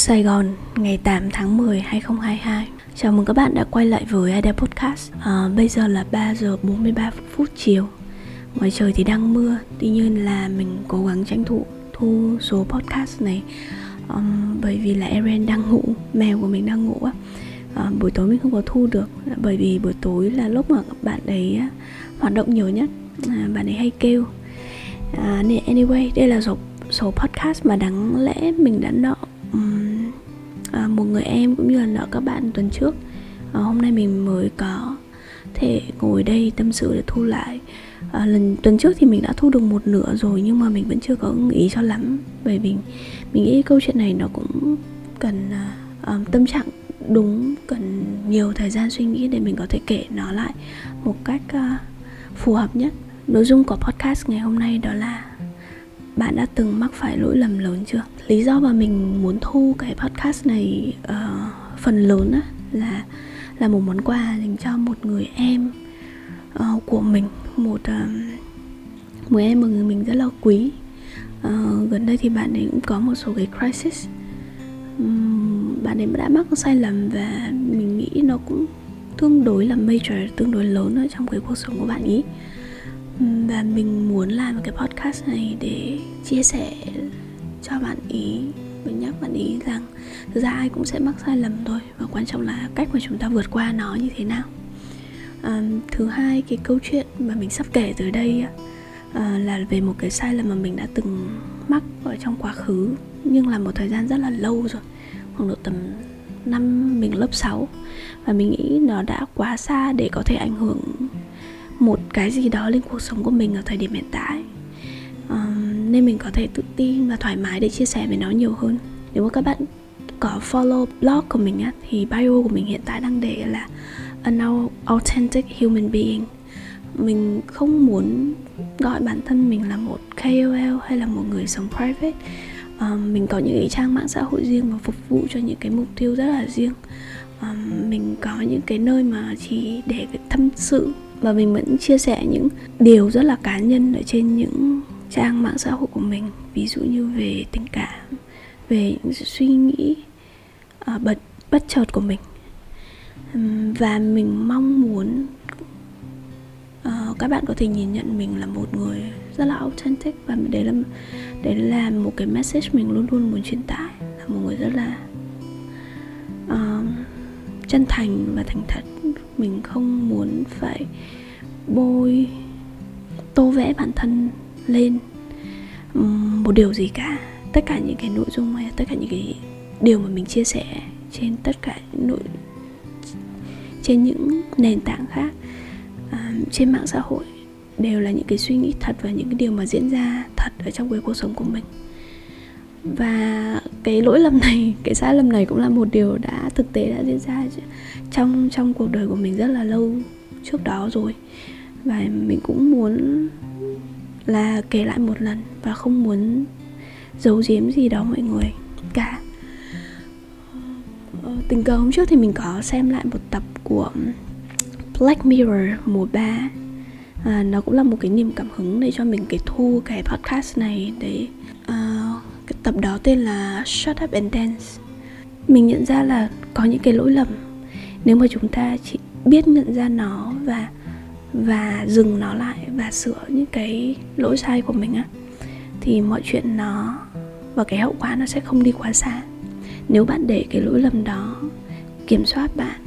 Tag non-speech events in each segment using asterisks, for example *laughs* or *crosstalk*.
Sài Gòn ngày 8 tháng 10 2022 Chào mừng các bạn đã quay lại với Ada Podcast. À, Bây giờ là 3 giờ 43 phút chiều. Ngoài trời thì đang mưa Tuy nhiên là mình cố gắng tranh thủ thu số podcast này um, Bởi vì là Eren đang ngủ Mèo của mình đang ngủ á. À, Buổi tối mình không có thu được Bởi vì buổi tối là lúc mà bạn ấy hoạt động nhiều nhất. À, Bạn ấy hay kêu. À, Anyway, đây là số, số podcast mà đáng lẽ mình đã nợ um, à, một người em cũng như là nợ các bạn tuần trước. À, hôm nay mình mới có thể ngồi đây tâm sự để thu lại. À, lần tuần trước thì mình đã thu được một nửa rồi nhưng mà mình vẫn chưa có ý cho lắm. Bởi vì mình nghĩ câu chuyện này nó cũng cần à, à, tâm trạng đúng cần nhiều thời gian suy nghĩ để mình có thể kể nó lại một cách à, phù hợp nhất. Nội dung của podcast ngày hôm nay đó là bạn đã từng mắc phải lỗi lầm lớn chưa? Lý do mà mình muốn thu cái podcast này uh, phần lớn á, là là một món quà dành cho một người em uh, của mình một uh, một em mà người mình rất là quý. Uh, gần đây thì bạn ấy cũng có một số cái crisis. Um, bạn ấy đã mắc sai lầm và mình nghĩ nó cũng tương đối là major tương đối lớn ở trong cái cuộc sống của bạn ấy và mình muốn làm một cái podcast này để chia sẻ cho bạn ý. Và nhắc bạn ý rằng thực ra ai cũng sẽ mắc sai lầm thôi. Và quan trọng là cách mà chúng ta vượt qua nó như thế nào. À, thứ hai cái câu chuyện mà mình sắp kể tới đây à, là về một cái sai lầm mà mình đã từng mắc ở trong quá khứ nhưng là một thời gian rất là lâu rồi. Khoảng độ tầm năm mình lớp 6 và mình nghĩ nó đã quá xa để có thể ảnh hưởng một cái gì đó lên cuộc sống của mình ở thời điểm hiện tại. Um, nên mình có thể tự tin và thoải mái để chia sẻ về nó nhiều hơn. Nếu mà các bạn có follow blog của mình á, thì bio của mình hiện tại đang để là an authentic human being. Mình không muốn gọi bản thân mình là một KOL hay là một người sống private. Um, mình có những cái trang mạng xã hội riêng và phục vụ cho những cái mục tiêu rất là riêng. Um, mình có những cái nơi mà chỉ để tâm sự và mình vẫn chia sẻ những điều rất là cá nhân ở trên những trang mạng xã hội của mình. Ví dụ như về tình cảm về những suy nghĩ à, uh, bất bất chợt của mình. Um, và mình mong muốn uh, các bạn có thể nhìn nhận mình là một người rất là authentic và đấy là đấy là một cái message mình luôn luôn muốn truyền tải. Là một người rất là uh, chân thành và thành thật mình không muốn phải bôi tô vẽ bản thân lên một điều gì cả. Tất cả những cái nội dung hay tất cả những cái điều mà mình chia sẻ trên tất cả nội trên những nền tảng khác à, trên mạng xã hội đều là những cái suy nghĩ thật và những cái điều mà diễn ra thật ở trong cái cuộc sống của mình. Và cái lỗi lầm này *laughs* cái sai lầm này cũng là một điều đã thực tế đã diễn ra trong trong cuộc đời của mình rất là lâu trước đó rồi. Và mình cũng muốn là kể lại một lần và không muốn giấu giếm gì đó mọi người cả. Ờ, tình cờ hôm trước thì mình có xem lại một tập của Black Mirror mùa 3 à, nó cũng là một cái niềm cảm hứng để cho mình cái thu cái podcast này để à, cái tập đó tên là Shut Up and Dance. Mình nhận ra là có những cái lỗi lầm nếu mà chúng ta chỉ biết nhận ra nó và và dừng nó lại và sửa những cái lỗi sai của mình á, thì mọi chuyện nó và cái hậu quả nó sẽ không đi quá xa. Nếu bạn để cái lỗi lầm đó kiểm soát bạn,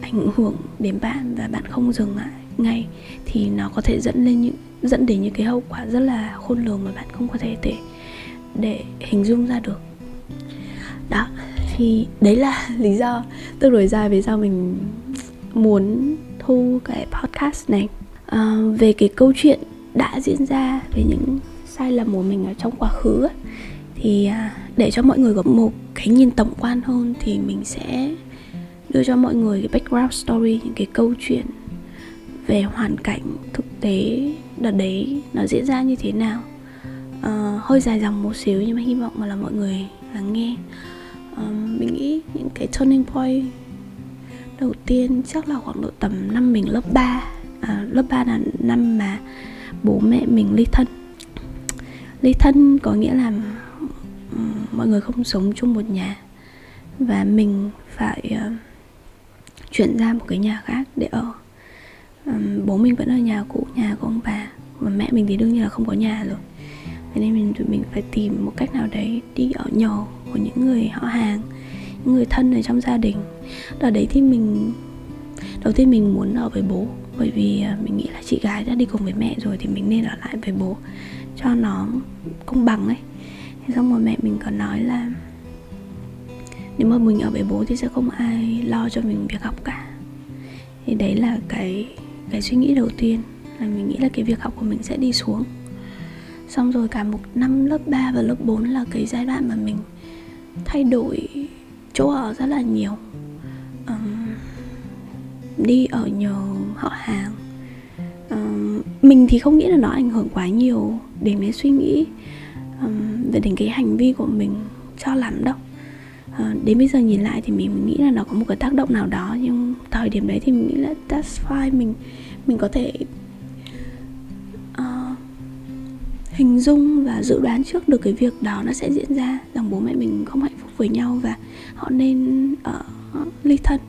ảnh hưởng đến bạn và bạn không dừng lại ngay, thì nó có thể dẫn lên những, dẫn đến những cái hậu quả rất là khôn lường mà bạn không có thể để để hình dung ra được. Đó thì đấy là *laughs* lý do tương đối dài vì sao mình muốn thu cái podcast này. À, về cái câu chuyện đã diễn ra về những sai lầm của mình ở trong quá khứ thì à, để cho mọi người có một cái nhìn tổng quan hơn thì mình sẽ đưa cho mọi người cái background story những cái câu chuyện về hoàn cảnh thực tế đợt đấy nó diễn ra như thế nào. À, hơi dài dòng một xíu nhưng mà hy vọng mà là mọi người lắng nghe um, mình nghĩ những cái turning point đầu tiên chắc là khoảng độ tầm năm mình lớp 3 à, lớp 3 là năm mà bố mẹ mình ly thân. Ly thân có nghĩa là um, mọi người không sống chung một nhà. Và mình phải uh, chuyển ra một cái nhà khác để ở. Um, bố mình vẫn ở nhà cũ nhà của ông bà. Và mẹ mình thì đương nhiên là không có nhà rồi thế nên mình, tụi mình phải tìm một cách nào đấy đi ở nhờ của những người họ hàng, những người thân ở trong gia đình. Ở đấy thì mình, đầu tiên mình muốn ở với bố, bởi vì à, mình nghĩ là chị gái đã đi cùng với mẹ rồi thì mình nên ở lại với bố cho nó công bằng ấy. Thế xong rồi mẹ mình còn nói là nếu mà mình ở với bố thì sẽ không ai lo cho mình việc học cả. Thì đấy là cái cái suy nghĩ đầu tiên, là mình nghĩ là cái việc học của mình sẽ đi xuống xong rồi cả một năm lớp 3 và lớp 4 là cái giai đoạn mà mình thay đổi chỗ ở rất là nhiều. Um, đi ở nhờ họ hàng. Um, mình thì không nghĩ là nó ảnh hưởng quá nhiều đến cái suy nghĩ um, về đến cái hành vi của mình cho lắm đâu. Uh, đến bây giờ nhìn lại thì mình, mình nghĩ là nó có một cái tác động nào đó nhưng thời điểm đấy thì mình nghĩ là that's fine mình mình có thể hình dung và dự đoán trước được cái việc đó nó sẽ diễn ra rằng bố mẹ mình không hạnh phúc với nhau và họ nên ở ly thân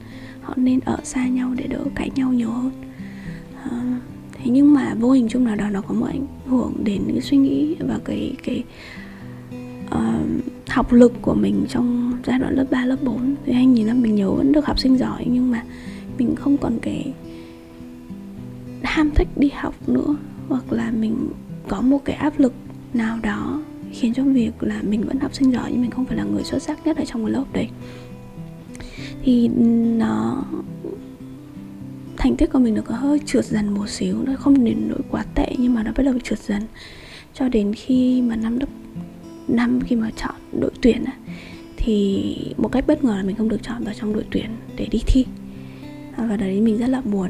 họ nên ở xa nhau để đỡ cãi nhau nhiều hơn. À, thế nhưng mà vô hình chung nào đó nó có một ảnh hưởng đến cái suy nghĩ và cái cái uh, học lực của mình trong giai đoạn lớp 3, lớp 4 thì anh nhìn là mình nhớ vẫn được học sinh giỏi nhưng mà mình không còn cái ham thích đi học nữa hoặc là mình có một cái áp lực nào đó khiến cho việc là mình vẫn học sinh giỏi nhưng mình không phải là người xuất sắc nhất ở trong cái lớp đấy. Thì nó, thành tích của mình nó có hơi trượt dần một xíu, nó không đến nỗi quá tệ nhưng mà nó bắt đầu trượt dần. Cho đến khi mà năm lớp, năm khi mà chọn đội tuyển thì một cách bất ngờ là mình không được chọn vào trong đội tuyển để đi thi. Và đấy mình rất là buồn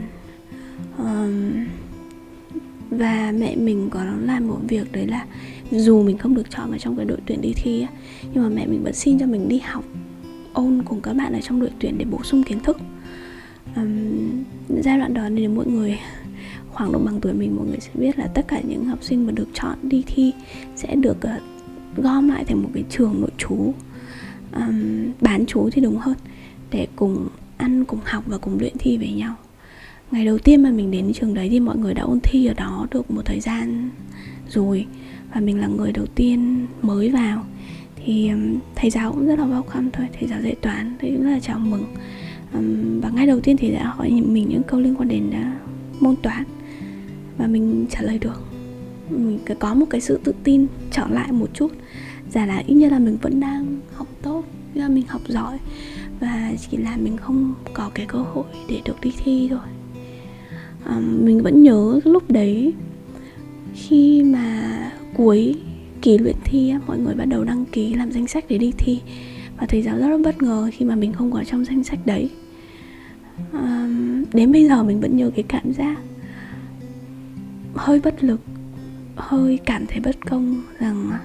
và mẹ mình có làm một việc đấy là dù mình không được chọn vào trong cái đội tuyển đi thi nhưng mà mẹ mình vẫn xin cho mình đi học ôn cùng các bạn ở trong đội tuyển để bổ sung kiến thức. Um, giai đoạn đó thì mỗi người khoảng độ bằng tuổi mình mọi người sẽ biết là tất cả những học sinh mà được chọn đi thi sẽ được uh, gom lại thành một cái trường nội trú. Um, bán trú thì đúng hơn để cùng ăn cùng học và cùng luyện thi với nhau ngày đầu tiên mà mình đến trường đấy thì mọi người đã ôn thi ở đó được một thời gian rồi. Và mình là người đầu tiên mới vào. Thì thầy giáo cũng rất là welcome thôi, thầy giáo dạy toán thì cũng rất là chào mừng. Và ngay đầu tiên thì đã hỏi mình những câu liên quan đến à, môn toán. Và mình trả lời được. Mình có một cái sự tự tin trở lại một chút. Giả là ít nhất là mình vẫn đang học tốt là mình học giỏi. Và chỉ là mình không có cái cơ hội để được đi thi thôi à, mình vẫn nhớ lúc đấy. Khi mà cuối kỳ luyện thi mọi người bắt đầu đăng ký làm danh sách để đi thi. Và thầy giáo rất là bất ngờ khi mà mình không có trong danh sách đấy. À, đến bây giờ mình vẫn nhớ cái cảm giác hơi bất lực hơi cảm thấy bất công rằng à,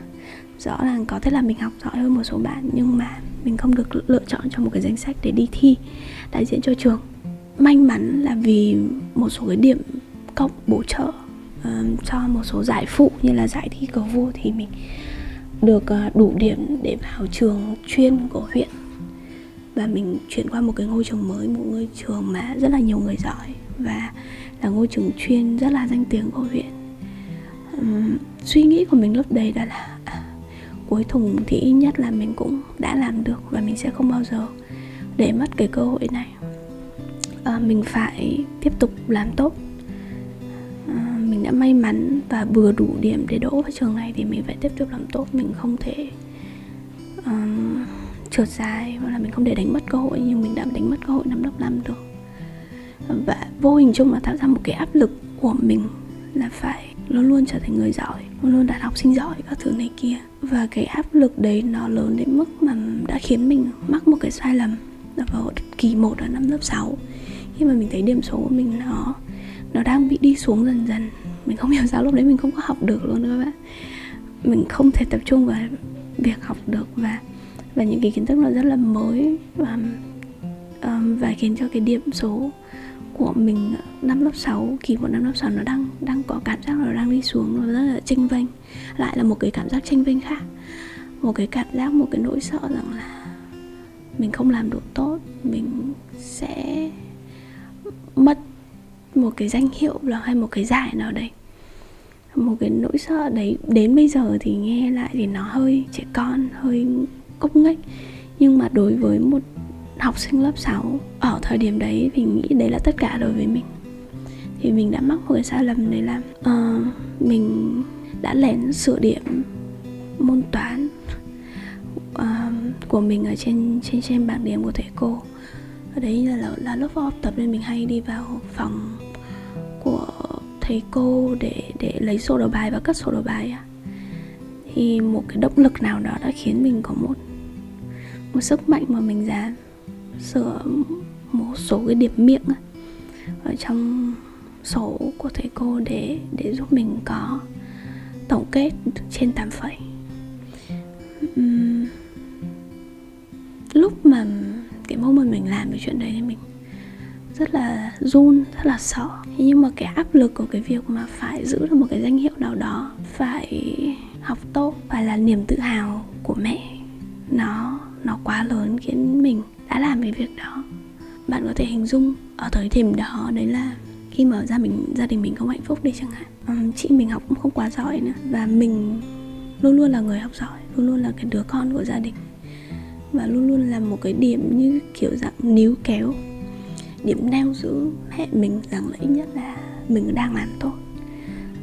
rõ ràng có thể là mình học giỏi hơn một số bạn nhưng mà mình không được lựa chọn trong một cái danh sách để đi thi đại diện cho trường may mắn là vì một số cái điểm cộng bổ trợ um, cho một số giải phụ như là giải thi cầu vua thì mình được uh, đủ điểm để vào trường chuyên của huyện. Và mình chuyển qua một cái ngôi trường mới một ngôi trường mà rất là nhiều người giỏi và là ngôi trường chuyên rất là danh tiếng của huyện. Um, suy nghĩ của mình lúc đấy đã là à, cuối thùng thì ít nhất là mình cũng đã làm được và mình sẽ không bao giờ để mất cái cơ hội này mình phải tiếp tục làm tốt. À, mình đã may mắn và vừa đủ điểm để đỗ vào trường này thì mình phải tiếp tục làm tốt. Mình không thể um, trượt dài hoặc là mình không để đánh mất cơ hội nhưng mình đã đánh mất cơ hội năm lớp năm được. Và vô hình chung là tạo ra một cái áp lực của mình là phải luôn luôn trở thành người giỏi luôn luôn đạt học sinh giỏi các thứ này kia. Và cái áp lực đấy nó lớn đến mức mà đã khiến mình mắc một cái sai lầm là vào kỳ 1 ở năm lớp 6 khi mà mình thấy điểm số của mình nó nó đang bị đi xuống dần dần mình không hiểu sao lúc đấy mình không có học được luôn nữa các bạn. Mình không thể tập trung vào việc học được và và những cái kiến thức nó rất là mới và um, và khiến cho cái điểm số của mình năm lớp 6 kỳ một năm lớp 6 nó đang đang có cảm giác là nó đang đi xuống nó rất là tranh vênh. Lại là một cái cảm giác tranh vênh khác một cái cảm giác một cái nỗi sợ rằng là mình không làm đủ tốt mình sẽ mất một cái danh hiệu là hay một cái giải nào đấy. Một cái nỗi sợ đấy đến bây giờ thì nghe lại thì nó hơi trẻ con hơi cốc nghếch. Nhưng mà đối với một học sinh lớp 6 ở thời điểm đấy mình nghĩ đấy là tất cả đối với mình. Thì mình đã mắc một cái sai lầm đấy là uh, mình đã lén sửa điểm môn toán uh, của mình ở trên trên trên bảng điểm của thầy cô đấy là là lớp học tập nên mình hay đi vào phòng của thầy cô để để lấy sổ đầu bài và cất sổ đầu bài thì một cái động lực nào đó đã khiến mình có một một sức mạnh mà mình dám sửa một số cái điểm miệng ở trong sổ của thầy cô để để giúp mình có tổng kết trên 8 phẩy. Uhm, lúc mà cái mỗi mình làm cái chuyện đấy thì mình rất là run rất là sợ. Nhưng mà cái áp lực của cái việc mà phải giữ được một cái danh hiệu nào đó phải học tốt phải là niềm tự hào của mẹ nó nó quá lớn khiến mình đã làm cái việc đó. Bạn có thể hình dung ở thời điểm đó đấy là khi mà gia mình gia đình mình không hạnh phúc đi chẳng hạn. Um, chị mình học cũng không quá giỏi nữa và mình luôn luôn là người học giỏi luôn luôn là cái đứa con của gia đình và luôn luôn là một cái điểm như kiểu dạng níu kéo. Điểm neo giữ mẹ mình rằng là ít nhất là mình đang làm tốt.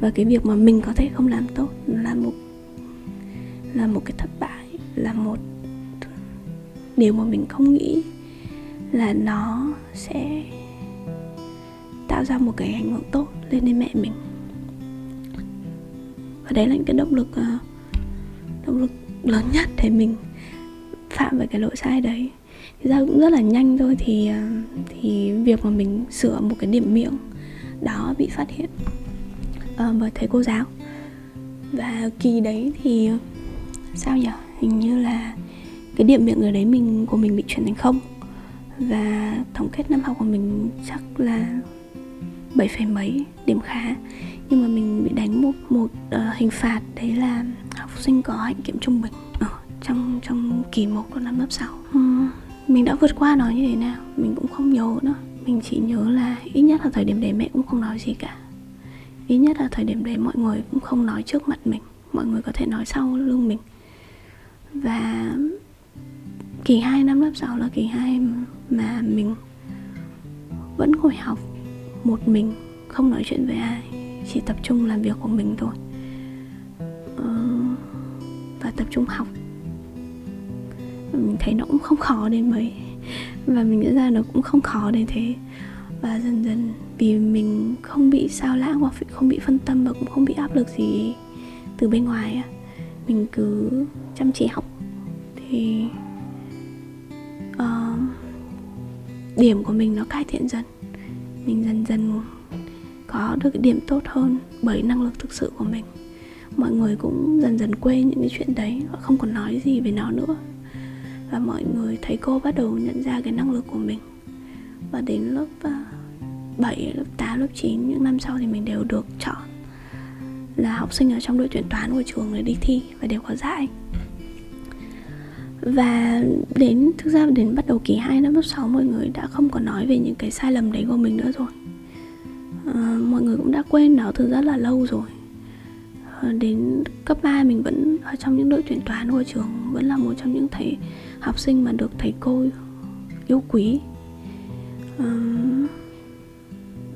Và cái việc mà mình có thể không làm tốt là một là một cái thất bại, là một điều mà mình không nghĩ là nó sẽ tạo ra một cái ảnh hưởng tốt lên đến mẹ mình. Và đấy là những cái động lực ờ, động lực lớn nhất để mình phạm về cái lỗi sai đấy. Thì ra cũng rất là nhanh thôi thì ờ, thì việc mà mình sửa một cái điểm miệng đó bị phát hiện uh, bởi thầy cô giáo. Và kỳ đấy thì sao nhỉ hình như là cái điểm miệng ở đấy mình của mình bị chuyển thành không. Và tổng kết năm học của mình chắc là bảy phẩy mấy điểm khá. Nhưng mà mình bị đánh một một uh, hình phạt đấy là học sinh có hạnh kiểm trung bình trong trong kỳ một của năm lớp 6 uhm, ừ, mình đã vượt qua nó như thế nào? Mình cũng không nhớ nữa. Mình chỉ nhớ là ít nhất là thời điểm đấy mẹ cũng không nói gì cả. Ít nhất là thời điểm đấy mọi người cũng không nói trước mặt mình. Mọi người có thể nói sau lưng mình. Và kỳ 2 năm lớp 6 là kỳ 2 mà mình vẫn ngồi học một mình không nói chuyện với ai chỉ tập trung làm việc của mình thôi. Ờ, và tập trung học mình thấy nó cũng không khó đến mấy. Và mình nghĩ ra nó cũng không khó đến thế. Và dần dần vì mình không bị sao lãng hoặc không bị phân tâm và cũng không bị áp lực gì từ bên ngoài mình cứ chăm chỉ học. Thì uh, điểm của mình nó cải thiện dần. Mình dần dần có được cái điểm tốt hơn bởi năng lực thực sự của mình. Mọi người cũng dần dần quên những cái chuyện đấy họ không còn nói gì về nó nữa và mọi người thấy cô bắt đầu nhận ra cái năng lực của mình. Và đến lớp ờ, 7, lớp 8, lớp 9 những năm sau thì mình đều được chọn là học sinh ở trong đội tuyển toán của trường để đi thi và đều có giải. Và đến thực ra đến bắt đầu kỳ 2 năm lớp 6 mọi người đã không còn nói về những cái sai lầm đấy của mình nữa rồi. À, mọi người cũng đã quên nó từ rất là lâu rồi. Ờ, đến cấp 3 mình vẫn ở trong những đội tuyển toán của trường vẫn là một trong những thầy học sinh mà được thầy cô yêu quý.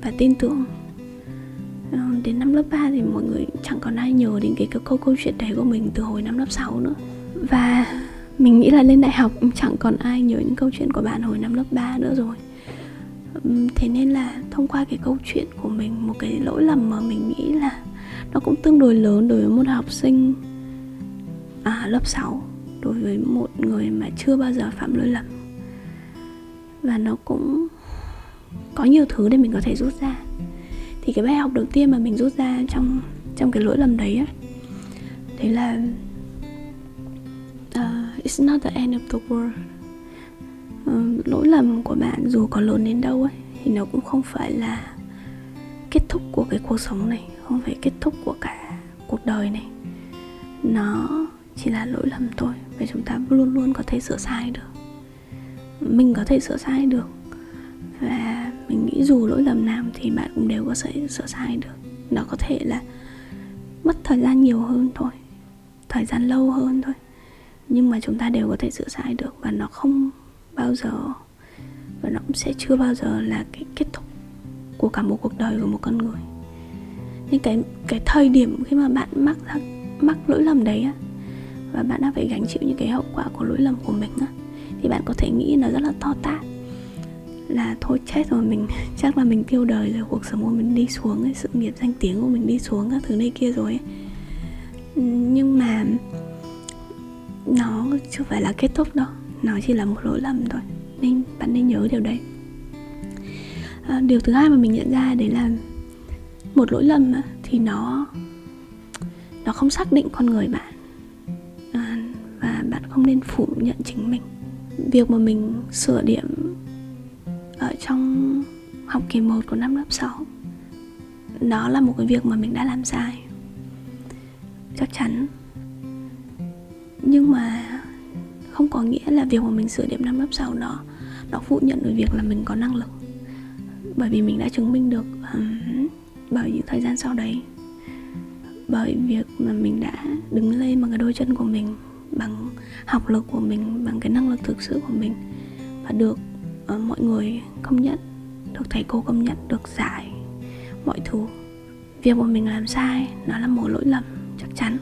Và tin tưởng. Ờ, đến năm lớp 3 thì mọi người chẳng còn ai nhớ đến cái câu câu chuyện đấy của mình từ hồi năm lớp 6 nữa. Và mình nghĩ là lên đại học chẳng còn ai nhớ những câu chuyện của bạn hồi năm lớp 3 nữa rồi. Thế nên là thông qua cái câu chuyện của mình, một cái lỗi lầm mà mình nghĩ là nó cũng tương đối lớn đối với một học sinh à, lớp 6 đối với một người mà chưa bao giờ phạm lỗi lầm. Và nó cũng có nhiều thứ để mình có thể rút ra. Thì cái bài học đầu tiên mà mình rút ra trong trong cái lỗi lầm đấy á đấy là uh, it's not the end of the world. Uh, lỗi lầm của bạn dù có lớn đến đâu ấy thì nó cũng không phải là kết thúc của cái cuộc sống này không phải kết thúc của cả cuộc đời này. Nó chỉ là lỗi lầm thôi, và chúng ta luôn luôn có thể sửa sai được. Mình có thể sửa sai được, và mình nghĩ dù lỗi lầm nào thì bạn cũng đều có thể sửa sai được. Nó có thể là mất thời gian nhiều hơn thôi, thời gian lâu hơn thôi, nhưng mà chúng ta đều có thể sửa sai được, và nó không bao giờ, và nó cũng sẽ chưa bao giờ là cái kết thúc của cả một cuộc đời của một con người nhưng cái cái thời điểm khi mà bạn mắc mắc lỗi lầm đấy á và bạn đã phải gánh chịu những cái hậu quả của lỗi lầm của mình á thì bạn có thể nghĩ nó rất là to tát. Là thôi chết rồi mình *laughs* chắc là mình tiêu đời rồi cuộc sống của mình đi xuống ấy, sự nghiệp danh tiếng của mình đi xuống các thứ này kia rồi ấy. nhưng mà nó chưa phải là kết thúc đâu nó chỉ là một lỗi lầm thôi. Nên bạn nên nhớ điều đấy. À, điều thứ hai mà mình nhận ra đấy là một lỗi lầm thì nó nó không xác định con người bạn. À, và bạn không nên phủ nhận chính mình. Việc mà mình sửa điểm ở trong học kỳ 1 của năm lớp 6 đó là một cái việc mà mình đã làm sai chắc chắn. Nhưng mà không có nghĩa là việc mà mình sửa điểm năm lớp 6 đó nó phủ nhận được việc là mình có năng lực. Bởi vì mình đã chứng minh được um, bởi những thời gian sau đấy bởi việc mà mình đã đứng lên bằng cái đôi chân của mình bằng học lực của mình bằng cái năng lực thực sự của mình và được uh, mọi người công nhận được thầy cô công nhận được giải mọi thứ. Việc của mình làm sai nó là một lỗi lầm chắc chắn.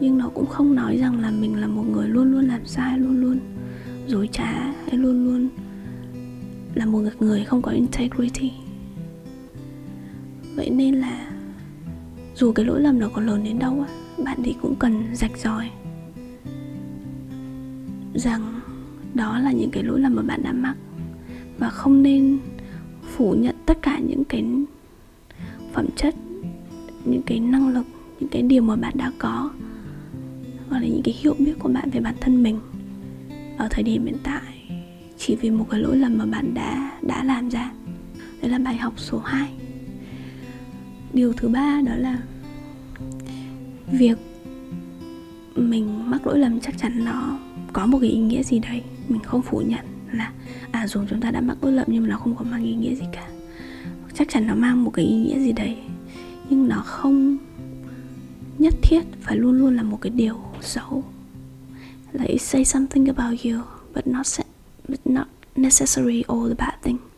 Nhưng nó cũng không nói rằng là mình là một người luôn luôn làm sai luôn luôn dối trá hay luôn luôn là một người không có integrity vậy nên là dù cái lỗi lầm nó có lớn đến đâu bạn thì cũng cần rạch ròi rằng đó là những cái lỗi lầm mà bạn đã mắc và không nên phủ nhận tất cả những cái phẩm chất, những cái năng lực, những cái điều mà bạn đã có hoặc là những cái hiểu biết của bạn về bản thân mình. Ở thời điểm hiện tại, chỉ vì một cái lỗi lầm mà bạn đã đã làm ra. Đấy là bài học số 2 điều thứ ba đó là việc mình mắc lỗi lầm chắc chắn nó có một cái ý nghĩa gì đấy. Mình không phủ nhận là à dù chúng ta đã mắc lỗi lầm nhưng mà nó không có mang ý nghĩa gì cả. Chắc chắn nó mang một cái ý nghĩa gì đấy, nhưng nó không nhất thiết phải luôn luôn là một cái điều xấu. Like, say something about you, but not but not necessary all the bad things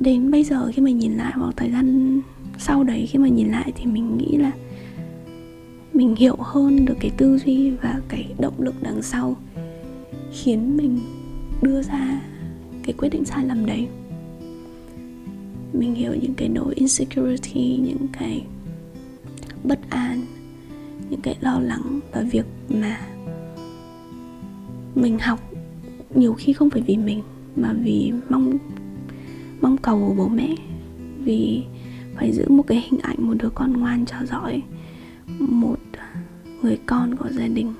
đến bây giờ khi mình nhìn lại hoặc thời gian sau đấy khi mà nhìn lại thì mình nghĩ là mình hiểu hơn được cái tư duy và cái động lực đằng sau khiến mình đưa ra cái quyết định sai lầm đấy. Mình hiểu những cái nỗi insecurity, những cái bất an, những cái lo lắng và việc mà mình học nhiều khi không phải vì mình mà vì mong mong cầu của bố mẹ. Vì phải giữ một cái hình ảnh một đứa con ngoan cho giỏi một người con của gia đình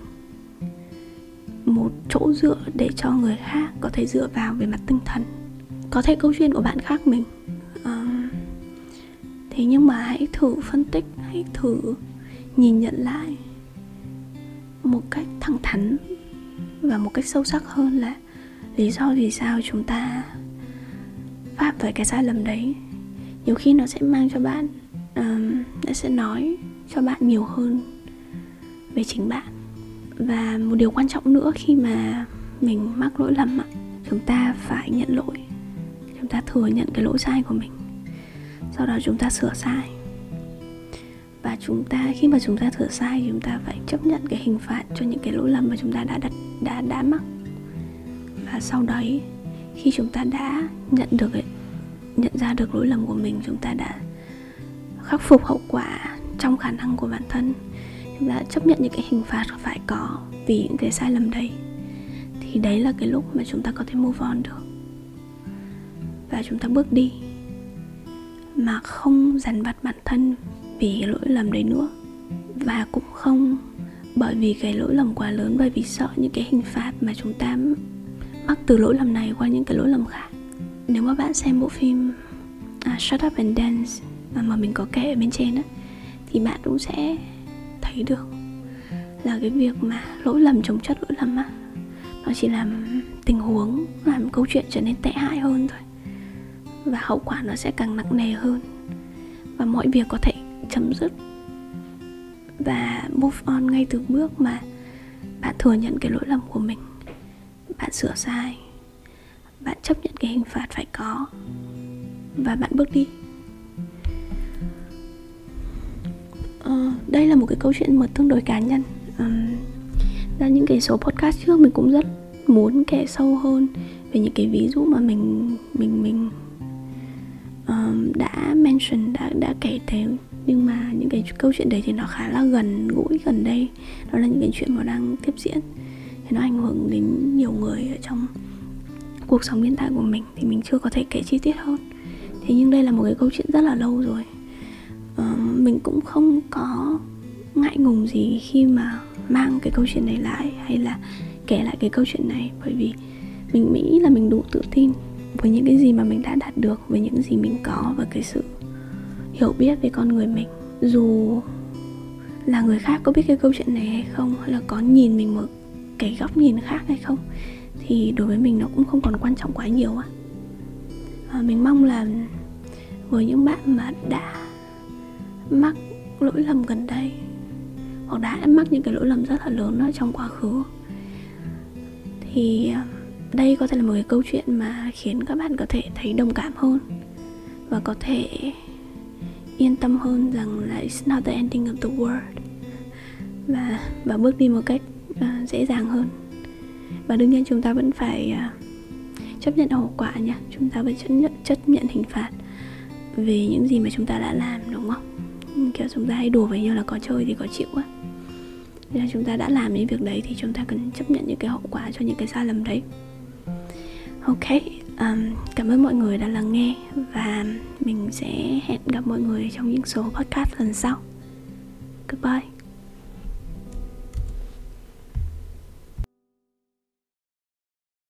một chỗ dựa để cho người khác có thể dựa vào về mặt tinh thần. Có thể câu chuyện của bạn khác mình. À, thế nhưng mà hãy thử phân tích hãy thử nhìn nhận lại một cách thẳng thắn và một cách sâu sắc hơn là lý do vì sao chúng ta phạm phải cái sai lầm đấy. Nhiều khi nó sẽ mang cho bạn um, nó sẽ nói cho bạn nhiều hơn về chính bạn. Và một điều quan trọng nữa khi mà mình mắc lỗi lầm chúng ta phải nhận lỗi. Chúng ta thừa nhận cái lỗi sai của mình. Sau đó chúng ta sửa sai. Và chúng ta khi mà chúng ta sửa sai chúng ta phải chấp nhận cái hình phạt cho những cái lỗi lầm mà chúng ta đã đặt đã đã mắc. Và sau đấy khi chúng ta đã nhận được ấy, nhận ra được lỗi lầm của mình chúng ta đã khắc phục hậu quả trong khả năng của bản thân chúng ta chấp nhận những cái hình phạt phải có vì những cái sai lầm đấy thì đấy là cái lúc mà chúng ta có thể move on được. Và chúng ta bước đi mà không dằn vặt bản thân vì cái lỗi lầm đấy nữa và cũng không bởi vì cái lỗi lầm quá lớn bởi vì sợ những cái hình phạt mà chúng ta mắc từ lỗi lầm này qua những cái lỗi lầm khác. Nếu mà bạn xem bộ phim à, Shut Up and Dance mà mình có kể ở bên trên á thì bạn cũng sẽ thấy được là cái việc mà lỗi lầm chống chất lỗi lầm á nó chỉ làm tình huống làm câu chuyện trở nên tệ hại hơn thôi. Và hậu quả nó sẽ càng nặng nề hơn. Và mọi việc có thể chấm dứt. Và move on ngay từ bước mà bạn thừa nhận cái lỗi lầm của mình bạn sửa sai. Bạn chấp nhận cái hình phạt phải có. Và bạn bước đi. Ờ, đây là một cái câu chuyện mà tương đối cá nhân. Um, ra những cái số podcast trước mình cũng rất muốn kể sâu hơn về những cái ví dụ mà mình mình mình um, đã mention đã đã kể tới. Nhưng mà những cái câu chuyện đấy thì nó khá là gần gũi gần đây. Đó là những cái chuyện mà đang tiếp diễn thì nó ảnh hưởng đến nhiều người ở trong cuộc sống hiện tại của mình thì mình chưa có thể kể chi tiết hơn. Thế nhưng đây là một cái câu chuyện rất là lâu rồi. Ờ, mình cũng không có ngại ngùng gì khi mà mang cái câu chuyện này lại hay là kể lại cái câu chuyện này bởi vì mình nghĩ là mình đủ tự tin với những cái gì mà mình đã đạt được với những gì mình có và cái sự hiểu biết về con người mình. Dù là người khác có biết cái câu chuyện này hay không hay là có nhìn mình một cái góc nhìn khác hay không? Thì đối với mình nó cũng không còn quan trọng quá nhiều á. À, mình mong là với những bạn mà đã mắc lỗi lầm gần đây hoặc đã mắc những cái lỗi lầm rất là lớn ở trong quá khứ thì à, đây có thể là một cái câu chuyện mà khiến các bạn có thể thấy đồng cảm hơn và có thể yên tâm hơn rằng là it's not the ending of the world. Và và bước đi một cách uh, dễ dàng hơn. Và đương nhiên chúng ta vẫn phải uh, chấp nhận hậu quả nha chúng ta vẫn chấp nhận chấp nhận hình phạt về những gì mà chúng ta đã làm đúng không? Kiểu chúng ta hay đùa với nhau là có chơi thì có chịu á. Nên là chúng ta đã làm những việc đấy thì chúng ta cần chấp nhận những cái hậu quả cho những cái sai lầm đấy. Ok um, cảm ơn mọi người đã lắng nghe và mình sẽ hẹn gặp mọi người trong những số podcast lần sau. Goodbye.